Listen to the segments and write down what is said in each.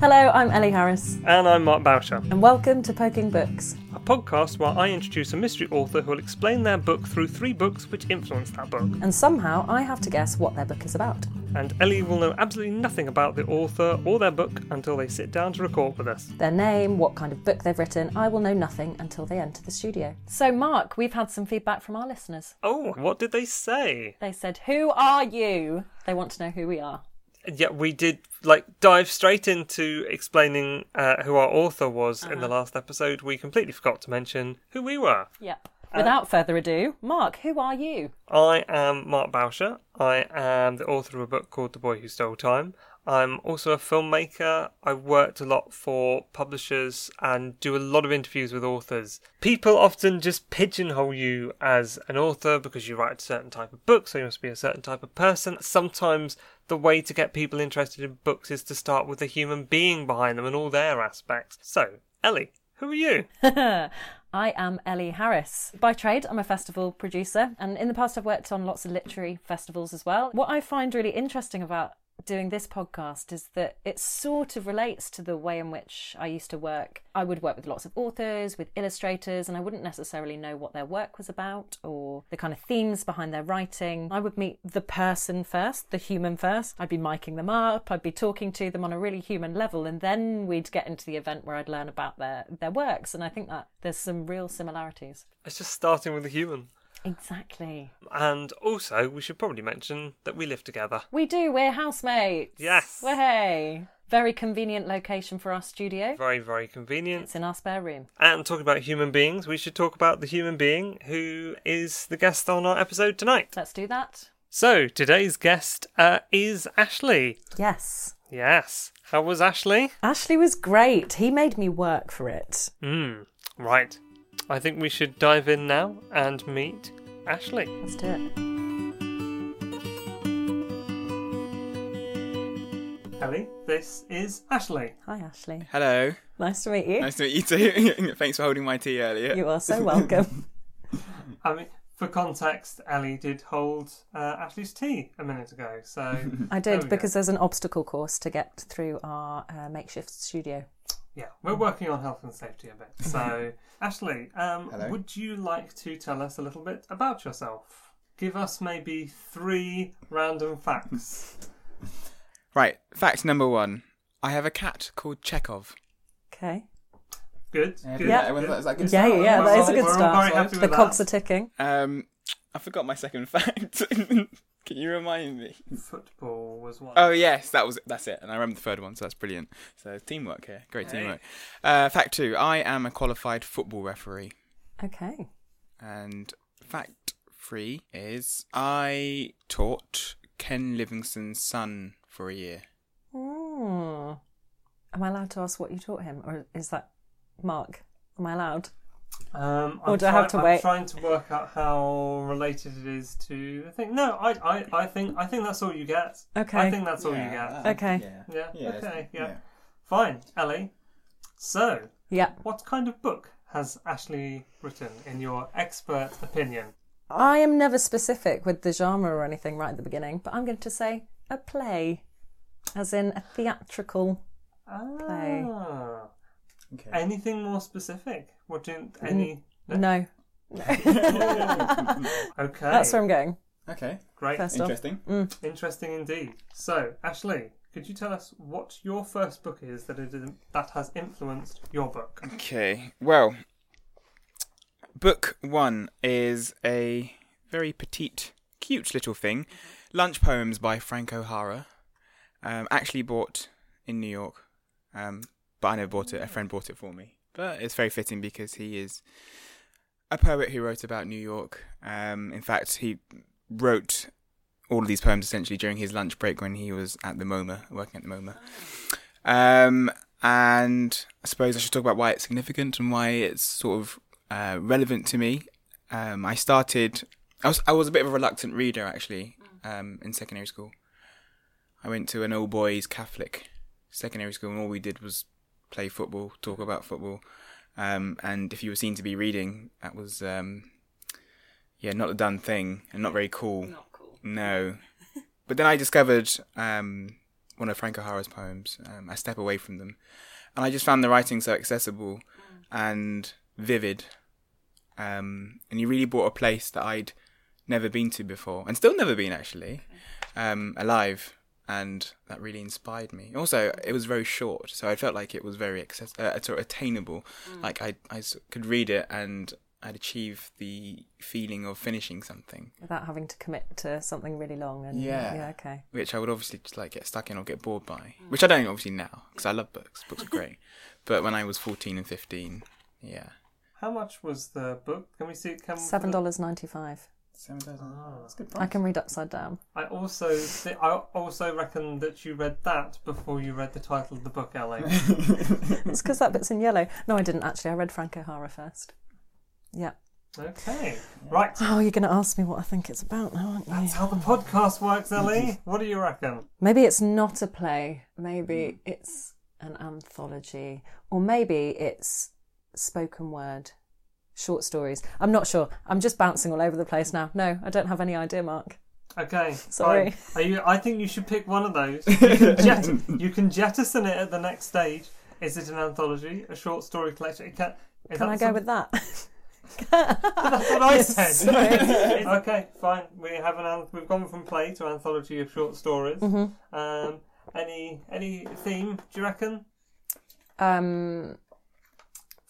Hello, I'm Ellie Harris, And I'm Mark Bowsher, and welcome to Poking Books. a podcast where I introduce a mystery author who will explain their book through three books which influenced that book. And somehow I have to guess what their book is about. And Ellie will know absolutely nothing about the author or their book until they sit down to record with us. Their name, what kind of book they've written, I will know nothing until they enter the studio. So, Mark, we've had some feedback from our listeners. Oh, what did they say? They said, Who are you? They want to know who we are. Yeah, we did like dive straight into explaining uh, who our author was in the last episode. We completely forgot to mention who we were. Yep. Without further ado, Mark, who are you? I am Mark Bowsher. I am the author of a book called The Boy Who Stole Time. I'm also a filmmaker. I've worked a lot for publishers and do a lot of interviews with authors. People often just pigeonhole you as an author because you write a certain type of book, so you must be a certain type of person. Sometimes the way to get people interested in books is to start with the human being behind them and all their aspects. So, Ellie, who are you? I am Ellie Harris. By trade, I'm a festival producer, and in the past, I've worked on lots of literary festivals as well. What I find really interesting about doing this podcast is that it sort of relates to the way in which I used to work. I would work with lots of authors, with illustrators, and I wouldn't necessarily know what their work was about or the kind of themes behind their writing. I would meet the person first, the human first. I'd be miking them up, I'd be talking to them on a really human level, and then we'd get into the event where I'd learn about their, their works. And I think that there's some real similarities. It's just starting with the human. Exactly. And also, we should probably mention that we live together. We do, we're housemates. Yes. Way. Very convenient location for our studio. Very, very convenient. It's in our spare room. And talking about human beings, we should talk about the human being who is the guest on our episode tonight. Let's do that. So, today's guest uh, is Ashley. Yes. Yes. How was Ashley? Ashley was great. He made me work for it. Hmm. Right. I think we should dive in now and meet Ashley. Let's do it. Ellie, this is Ashley. Hi, Ashley. Hello. Nice to meet you. Nice to meet you too. Thanks for holding my tea earlier. You are so welcome. I mean, for context, Ellie did hold uh, Ashley's tea a minute ago, so I There we did go. because there's an obstacle course to get through our uh, makeshift studio. Yeah, we're working on health and safety a bit. So, Ashley, um, would you like to tell us a little bit about yourself? Give us maybe three random facts. Right. Fact number one. I have a cat called Chekhov. Okay. Good. Yeah, good. Yeah. good. good Yeah, yeah, yeah, that is a good we're start. very happy The with cogs that. are ticking. Um, I forgot my second fact. Can you remind me? Football was one. Oh yes, that was that's it. And I remember the third one, so that's brilliant. So teamwork here, great Hey. teamwork. Uh, fact two. I am a qualified football referee. Okay. And fact three is I taught Ken Livingstone's son for a year. Oh. Am I allowed to ask what you taught him, or is that Mark? Am I allowed? Um, Or I'm do I have to wait? I'm trying to work out how related it is to. I think no. I, I, I think I think that's all you get. Okay. I think that's all you get. Okay. yeah. Yeah, okay. Yeah. yeah. Fine, Ellie. So, Yeah. what kind of book has Ashley written, in your expert opinion? I am never specific with the genre or anything right at the beginning, but I'm going to say a play, as in a theatrical. Play. Ah. Okay. Anything more specific? What do any? No, Okay. that's where I'm going. Okay. Great. First off. Interesting. Interesting indeed. So, Ashley, could you tell us what your first book is that it that has influenced your book? Okay. Well, book one is a very petite, cute little thing. Lunch poems by Frank O'Hara. Um, actually bought in New York, um, but I never bought it. A friend bought it for me. But it's very fitting because he is a poet who wrote about New York. Um, in fact, he wrote all of these poems essentially during his lunch break when he was at the MoMA, working at the MoMA. Um, and I suppose I should talk about why it's significant and why it's sort of uh, relevant to me. Um, I started. I was I was a bit of a reluctant reader actually um, in secondary school. I went to an all boys Catholic secondary school, and all we did was play football, talk about football. Um, and if you were seen to be reading, that was um, yeah, not a done thing and not very cool. Not cool. No. but then I discovered um, one of Frank O'Hara's poems. Um, I step away from them, and I just found the writing so accessible and vivid. Um, and he really brought a place that I'd never been to before, and still never been actually, um, alive. And that really inspired me. Also, it was very short, so I felt like it was very access- uh, sort of attainable. Like I, I could read it and I'd achieve the feeling of finishing something, Without having to commit to something really long. And Yeah. yeah, okay. which I would obviously just like get stuck in or get bored by. Which I don't obviously now because I love books. Books are great. but when I was fourteen and fifteen, yeah, How much was the book? Can we see? Can Seven dollars ninety five. Seven thousand. That's good I can read upside down. I also thi- I also reckon that you read that before you read the title of the book, Ellie. It's because that bit's in yellow. No, I didn't actually. I read Frank O'Hara first. Yeah. okay, right. Oh, you're going to ask me what I think it's about now, aren't you? That's how the podcast works, Ellie. What do you reckon? Maybe it's not a play. Maybe mm. it's an anthology. Or maybe it's spoken word, short stories. I'm not sure. I'm just bouncing all over the place now. No, I don't have any idea, Mark. Okay, Sorry. Are you? I think you should pick one of those. You can, jet, you can jettison it at the next stage. Is it an anthology, a short story collection? Can, Can I go some- with that? That's what I said. Okay, fine. We have an. We've gone from play to anthology of short stories. Mm-hmm. Um, any any theme? Do you reckon? Um,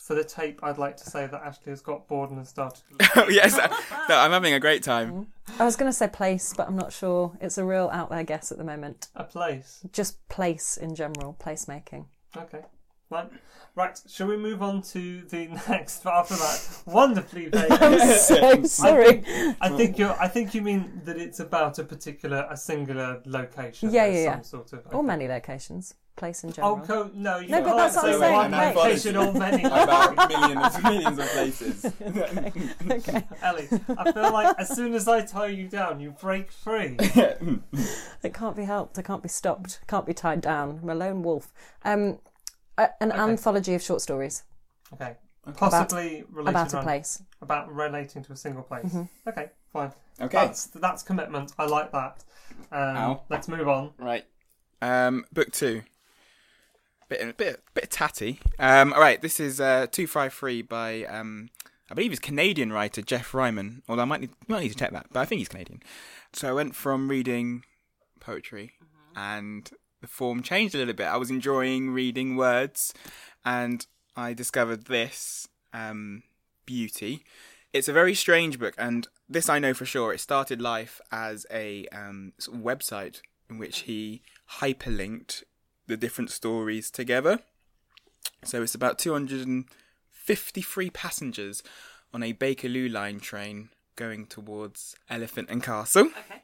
For the tape, I'd like to say that Ashley has got bored and has started. oh yes, no, I'm having a great time. I was going to say place, but I'm not sure. It's a real out there guess at the moment. A place. Just place in general, placemaking. Okay. Right. Right. Shall we move on to the next? After that, wonderfully vague. so sorry. I think you. I think you mean that it's about a particular, a singular location. Yeah, There's yeah, yeah. Some sort of. Or many locations. Place in Oh, general. co- no, you No, but can't that's what I'm say saying, one right. location or many. About millions, millions of places. okay. Ellie, I feel like as soon as I tie you down, you break free. It can't be helped. I can't be stopped. Can't be tied down. I'm a lone wolf. Um, a, an Okay. anthology of short stories Okay. Possibly related about a on- place. about relating to a single place. Mm-hmm. Okay, fine. Okay, That's that's commitment. I like that. Um, Ow. let's move on. right. Um, book two. Bit, a bit, bit tatty. Um, all right. This is uh, two five three by um, I believe it's Canadian writer Geoff Ryman. Although I might need, might need to check that, but I think he's Canadian. So I went from reading poetry and the form changed a little bit. I was enjoying reading words, and I discovered this um, beauty. It's a very strange book, and this I know for sure. It started life as a um, sort of website in which he hyperlinked the different stories together. So it's about 253 passengers on a Bakerloo line train going towards Elephant and Castle. Okay.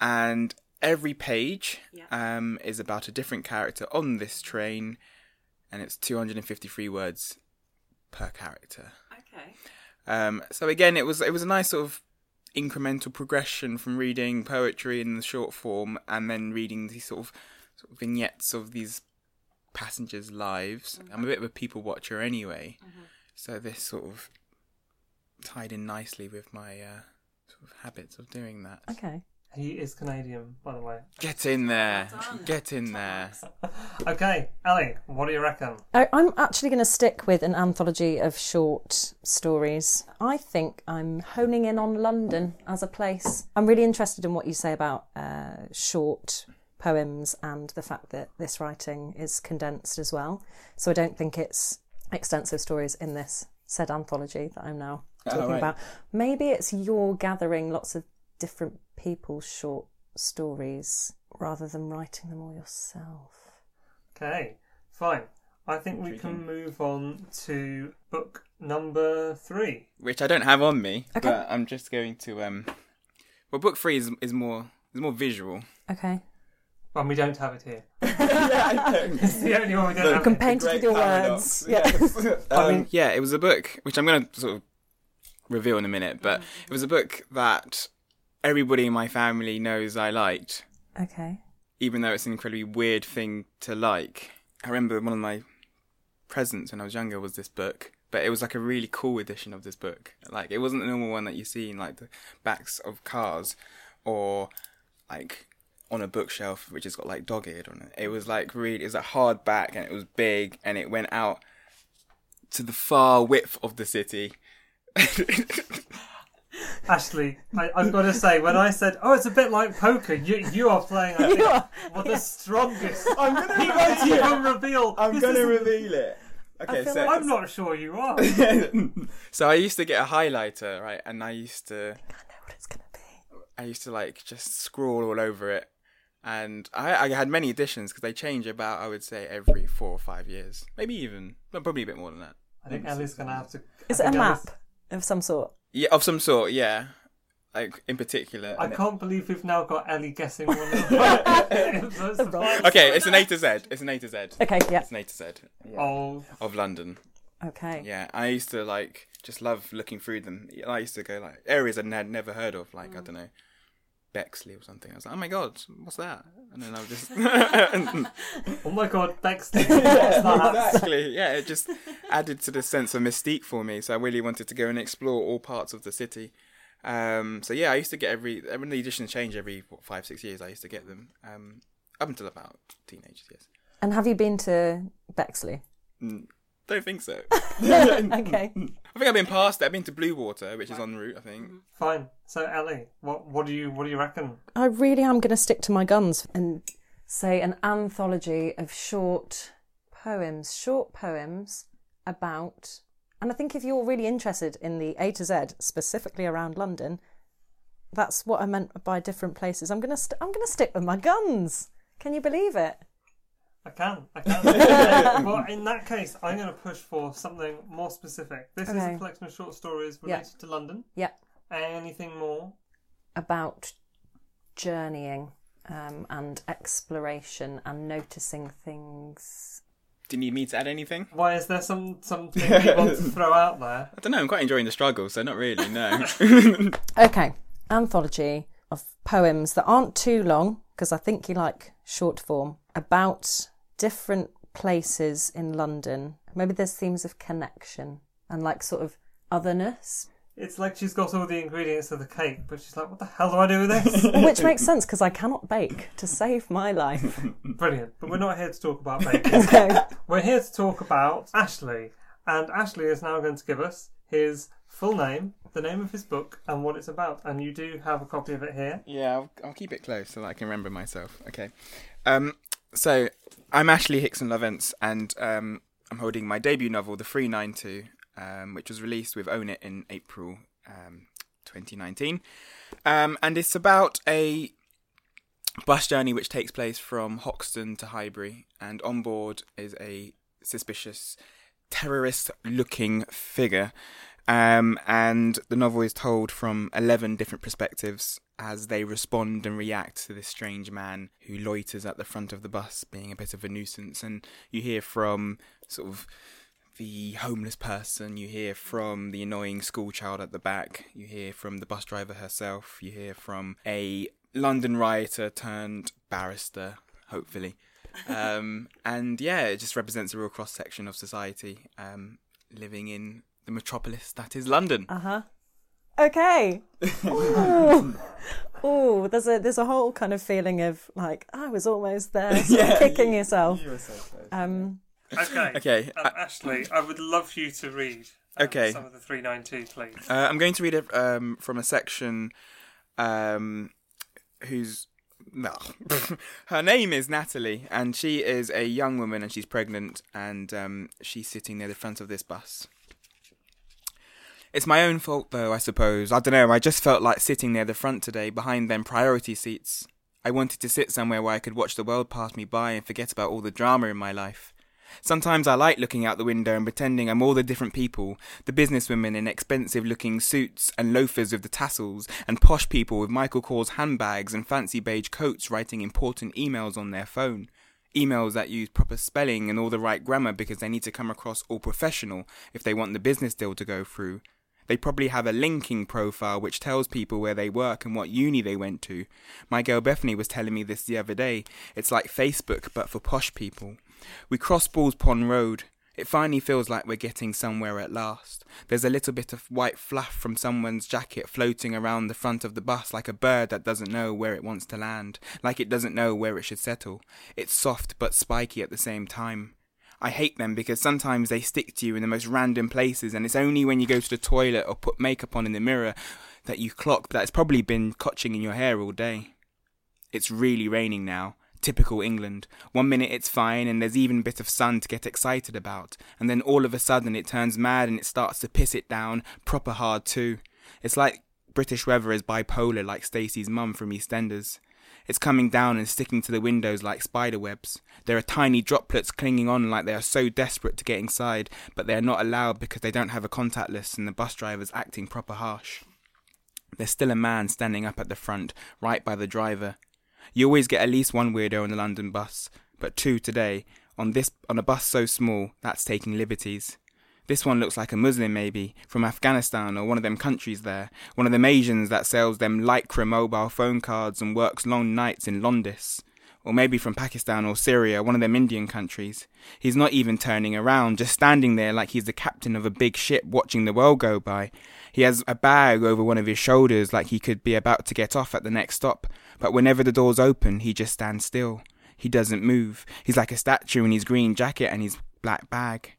And every page Yeah. um, is about a different character on this train, and it's 253 words per character. Okay. Um, so again, it was it was a nice sort of incremental progression from reading poetry in the short form and then reading these sort of, sort of vignettes of these passengers' lives. I'm a bit of a people watcher anyway, so this sort of tied in nicely with my uh, sort of habits of doing that. Okay. He is Canadian, by the way. Get in there, Well get in there. Okay, Ellie, what do you reckon? I, I'm actually going to stick with an anthology of short stories. I think I'm honing in on London as a place. I'm really interested in what you say about uh, short poems and the fact that this writing is condensed as well. So I don't think it's extensive stories in this said anthology that I'm now talking right. about. Maybe it's you're gathering lots of different people's short stories rather than writing them all yourself. Okay, fine. I think we can move on to book number three. Which I don't have on me, Okay. but I'm just going to. Um, well, book three is is more is more visual. Okay. Well, we don't have it here. yeah, It's the only one we don't You have. can paint it with your words. Yeah. um, mean- yeah, it was a book which I'm going to sort of reveal in a minute, but it was a book that everybody in my family knows I liked, Okay. even though it's an incredibly weird thing to like. I remember one of my presents when I was younger was this book, but it was like a really cool edition of this book. Like it wasn't the normal one that you see in like the backs of cars or like on a bookshelf which has got like dog eared on it. It was like really, it was a hard back and it was big and it went out to the far width of the city. Ashley, I, I've got to say, when I said, "Oh, it's a bit like poker," you you are playing. I think, You are- well, the strongest. I'm gonna He won't reveal. I'm gonna reveal it. Okay, so like I'm not sure you are. so I used to get a highlighter, right, and I used to I know what it's gonna be. I used to like just scrawl all over it, and I, I had many editions because they change about I would say every four or five years, maybe even no, probably a bit more than that. I think Ellie's gonna have to. Is it a map Ellie's- of some sort? Yeah, of some sort. Yeah, like in particular. I can't believe we've now got Ellie guessing one of the The Okay, it's an A to Z. It's an A to Z. Okay, yeah. It's an A to Z Oh, of London. Okay. Yeah, I used to like just love looking through them. I used to go like areas I'd never heard of, like I mm. don't know, Bexley or something. I was like, oh my god, what's that? And then I would just oh my God, Bexley. What's that? exactly, yeah, it just added to the sense of mystique for me. So I really wanted to go and explore all parts of the city. Um, so yeah, I used to get every when the editions change every what, five six years. I used to get them um, up until about teenagers, years. And have you been to Bexley? Mm, Don't think so. okay. I think I've been past it. I've been to Bluewater, which is en route. I think. Mm-hmm. Fine. So Ellie, what what do you what do you reckon? I really am going to stick to my guns and say an anthology of short poems, short poems about. And I think if you're really interested in the A to Z, specifically around London, that's what I meant by different places. I'm gonna st- I'm gonna stick with my guns. Can you believe it? I can, I can. well, in that case, I'm going to push for something more specific. This is Okay. a collection of short stories Yeah. related to London. Yeah. Anything more? About journeying um, and exploration and noticing things. Do you need me to add anything? Why is there some something you want to throw out there? I don't know. I'm quite enjoying the struggle, so not really. No. Okay, anthology of poems that aren't too long, because I think you like short form, about different places in London. Maybe there's themes of connection and like sort of otherness, It's like she's got all the ingredients of the cake, but she's like, what the hell do I do with this? which makes sense because I cannot bake to save my life. Brilliant. But we're not here to talk about baking. Okay. we're here to talk about Ashley. And Ashley is now going to give us his full name, the name of his book, and what it's about. And you do have a copy of it here. yeah, I'll, I'll keep it close so that I can remember myself. Okay. Um, so I'm Ashley Hickson-Lovence, and um, I'm holding my debut novel, The 392, um, which was released with Own It in April um, 2019. Um, and it's about a bus journey which takes place from Hoxton to Highbury, and on board is a suspicious terrorist looking figure. Um, and the novel is told from 11 different perspectives as they respond and react to this strange man who loiters at the front of the bus, being a bit of a nuisance. And you hear from sort of the homeless person, you hear from the annoying schoolchild at the back, you hear from the bus driver herself, you hear from a London rioter turned barrister, hopefully. Um, and yeah, it just represents a real cross section of society um, living in the metropolis that is London. Uh huh. Okay. Ooh. Ooh, there's a there's a whole kind of feeling of like I was almost there, sort of kicking yourself. Um, Okay. Okay, Um, Ashley, I would love you to read um, Okay. some of the 392, please. Uh, I'm going to read it um, from a section um, whose. No. Her name is Natalie, and she is a young woman and she's pregnant, and um, she's sitting near the front of this bus. It's my own fault, though, I suppose. I don't know, I just felt like sitting near the front today, behind them priority seats. I wanted to sit somewhere where I could watch the world pass me by and forget about all the drama in my life. Sometimes I like looking out the window and pretending I'm all the different people the businesswomen in expensive looking suits and loafers with the tassels, and posh people with Michael Kors handbags and fancy beige coats writing important emails on their phone. Emails that use proper spelling and all the right grammar because they need to come across all professional if they want the business deal to go through. They probably have a LinkedIn profile which tells people where they work and what uni they went to. My girl Bethany was telling me this the other day. It's like Facebook, but for posh people. We cross Balls Pond Road. It finally feels like we're getting somewhere at last. There's a little bit of white fluff from someone's jacket floating around the front of the bus like a bird that doesn't know where it wants to land, like it doesn't know where it should settle. It's soft but spiky at the same time. I hate them because sometimes they stick to you in the most random places, and it's only when you go to the toilet or put makeup on in the mirror that you clock that it's probably been cotching in your hair all day. It's really raining now, Typical England. One minute it's fine and there's even a bit of sun to get excited about, and then all of a sudden it turns mad and it starts to piss it down, proper hard too. It's like British weather is bipolar like Stacey's mum from EastEnders. It's coming down and sticking to the windows like spider webs. There are tiny droplets clinging on like they are so desperate to get inside, but they are not allowed because they don't have a contactless and the bus driver's acting proper harsh. There's still a man standing up at the front, right by the driver. You always get at least one weirdo on the London bus, but two today, on this on a bus so small, that's taking liberties. This one looks like a Muslim, maybe, from Afghanistan or one of them countries there. One of them Asians that sells them Lycamobile phone cards and works long nights in Londis. Or maybe from Pakistan or Syria, one of them Indian countries. He's not even turning around, just standing there like he's the captain of a big ship watching the world go by. He has a bag over one of his shoulders like he could be about to get off at the next stop, but whenever the doors open, he just stands still. He doesn't move. He's like a statue in his green jacket and his black bag.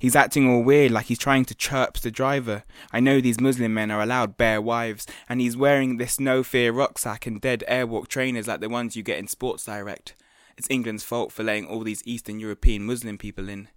He's acting all weird like he's trying to chirp the driver. I know these Muslim men are allowed bare wives, and he's wearing this no fear rucksack and dead airwalk trainers like the ones you get in Sports Direct. It's England's fault for letting all these Eastern European Muslim people in.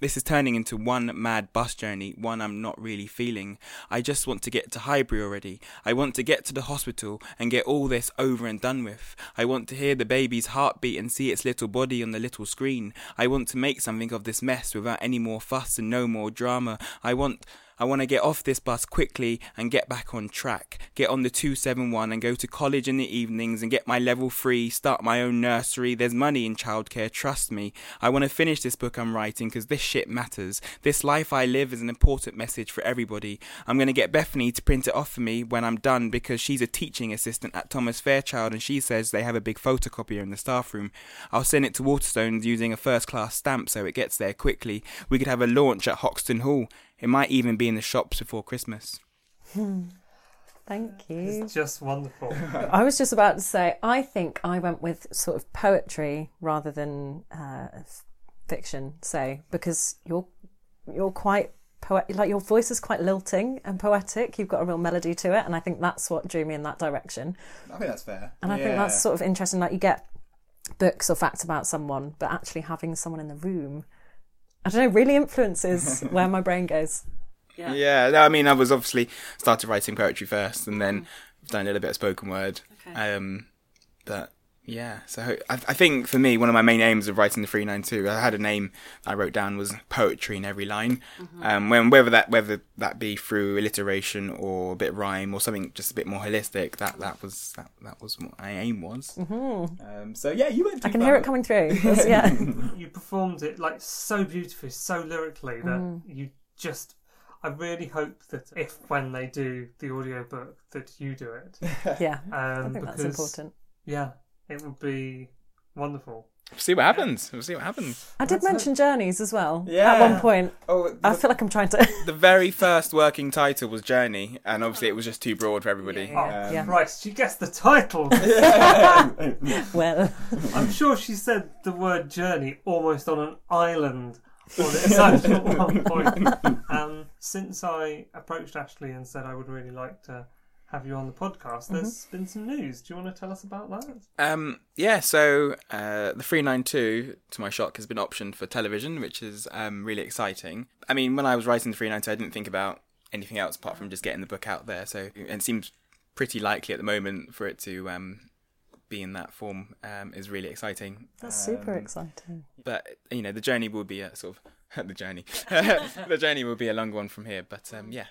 This is turning into one mad bus journey, one I'm not really feeling. I just want to get to Highbury already. I want to get to the hospital and get all this over and done with. I want to hear the baby's heartbeat and see its little body on the little screen. I want to make something of this mess without any more fuss and no more drama. I want. I want to get off this bus quickly and get back on track. Get on the 271 and go to college in the evenings and get my level 3, start my own nursery. There's money in childcare, trust me. I want to finish this book I'm writing because this shit matters. This life I live is an important message for everybody. I'm going to get Bethany to print it off for me when I'm done because she's a teaching assistant at Thomas Fairchild and she says they have a big photocopier in the staff room. I'll send it to Waterstones using a first class stamp so it gets there quickly. We could have a launch at Hoxton Hall. It might even be in the shops before Christmas. Thank you. It's just wonderful. I was just about to say, I think I went with sort of poetry rather than uh, fiction. So because you're you're quite poet, like your voice is quite lilting and poetic. You've got a real melody to it, and I think that's what drew me in that direction. I think that's fair. And I think that's sort of interesting. Like you get books or facts about someone, but actually having someone in the room, I don't know, really influences where my brain goes. Yeah. yeah, no, I mean, I was obviously started writing poetry first, and then I've done a little bit of spoken word. Okay. Um, but yeah, so I, I think for me, one of my main aims of writing the three nine two, I had a name I wrote down was poetry in every line. Um, when whether that whether that be through alliteration or a bit of rhyme or something just a bit more holistic, that that was that, that was what my aim was. Um, so yeah, you went. I can hear it coming through. Yeah. you performed it like so beautifully, so lyrically that Mm. you just. I really hope that if when they do the audiobook that you do it, Yeah. um, I think because that's important. yeah, it would be wonderful. See what happens. We'll see what happens. I did That's mention journeys as well. Yeah. At one point, Oh, I feel like I'm trying to. the very first working title was Journey, and obviously it was just too broad for everybody. Oh, Yeah, yeah. Christ, she guessed the title. well, I'm sure she said the word journey almost on an island on its at one point. Um, since I approached Ashley and said I would really like to have you on the podcast, there's been some news. Do you want to tell us about that? Um, yeah, so uh, the 392, to my shock, has been optioned for television, which is um, really exciting. I mean, when I was writing the 392, I didn't think about anything else apart from just getting the book out there. So it seems pretty likely at the moment for it to um, be in that form um, is really exciting. that's super Um, exciting. But, you know, the journey will be a sort of. the journey. the journey will be a long one from here, but um, yeah,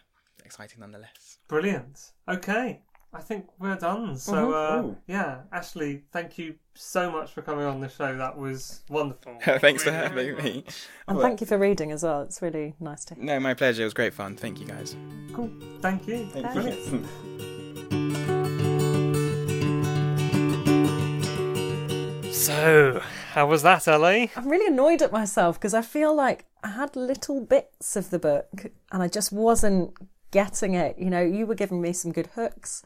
exciting nonetheless. Brilliant. Okay. I think we're done. So, uh, yeah, Ashley, thank you so much for coming on the show. That was wonderful. Thanks for Really, having really me. And thank you for reading as well. It's really nice to hear. No, my pleasure. It was great fun. Thank you, guys. Cool. Thank you. Thank Brilliant. So, how was that, Ellie? I'm really annoyed at myself because I feel like I had little bits of the book and I just wasn't getting it. You know, you were giving me some good hooks.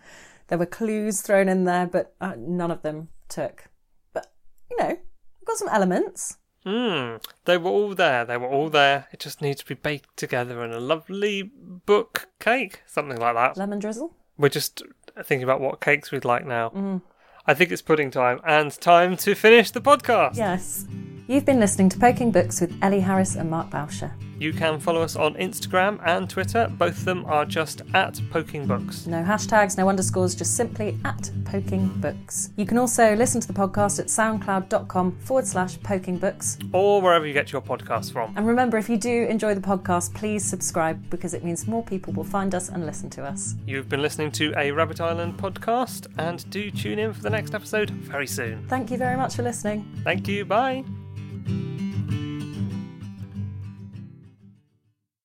There were clues thrown in there, but uh, none of them took. But, you know, I've got some elements. Hmm, they were all there. They were all there. It just needs to be baked together in a lovely book cake, something like that. Lemon drizzle? We're just thinking about what cakes we'd like now. I think it's pudding time and time to finish the podcast. Yes. You've been listening to Poking Books with Ellie Harris and Mark Bowsher. You can follow us on Instagram and Twitter. Both of them are just at Poking Books. No hashtags, no underscores, just simply at Poking Books. You can also listen to the podcast at soundcloud.com forward slash poking books. Or wherever you get your podcasts from. And remember, if you do enjoy the podcast, please subscribe because it means more people will find us and listen to us. You've been listening to a Rabbit Island podcast and do tune in for the next episode very soon. Thank you very much for listening. Thank you. Bye.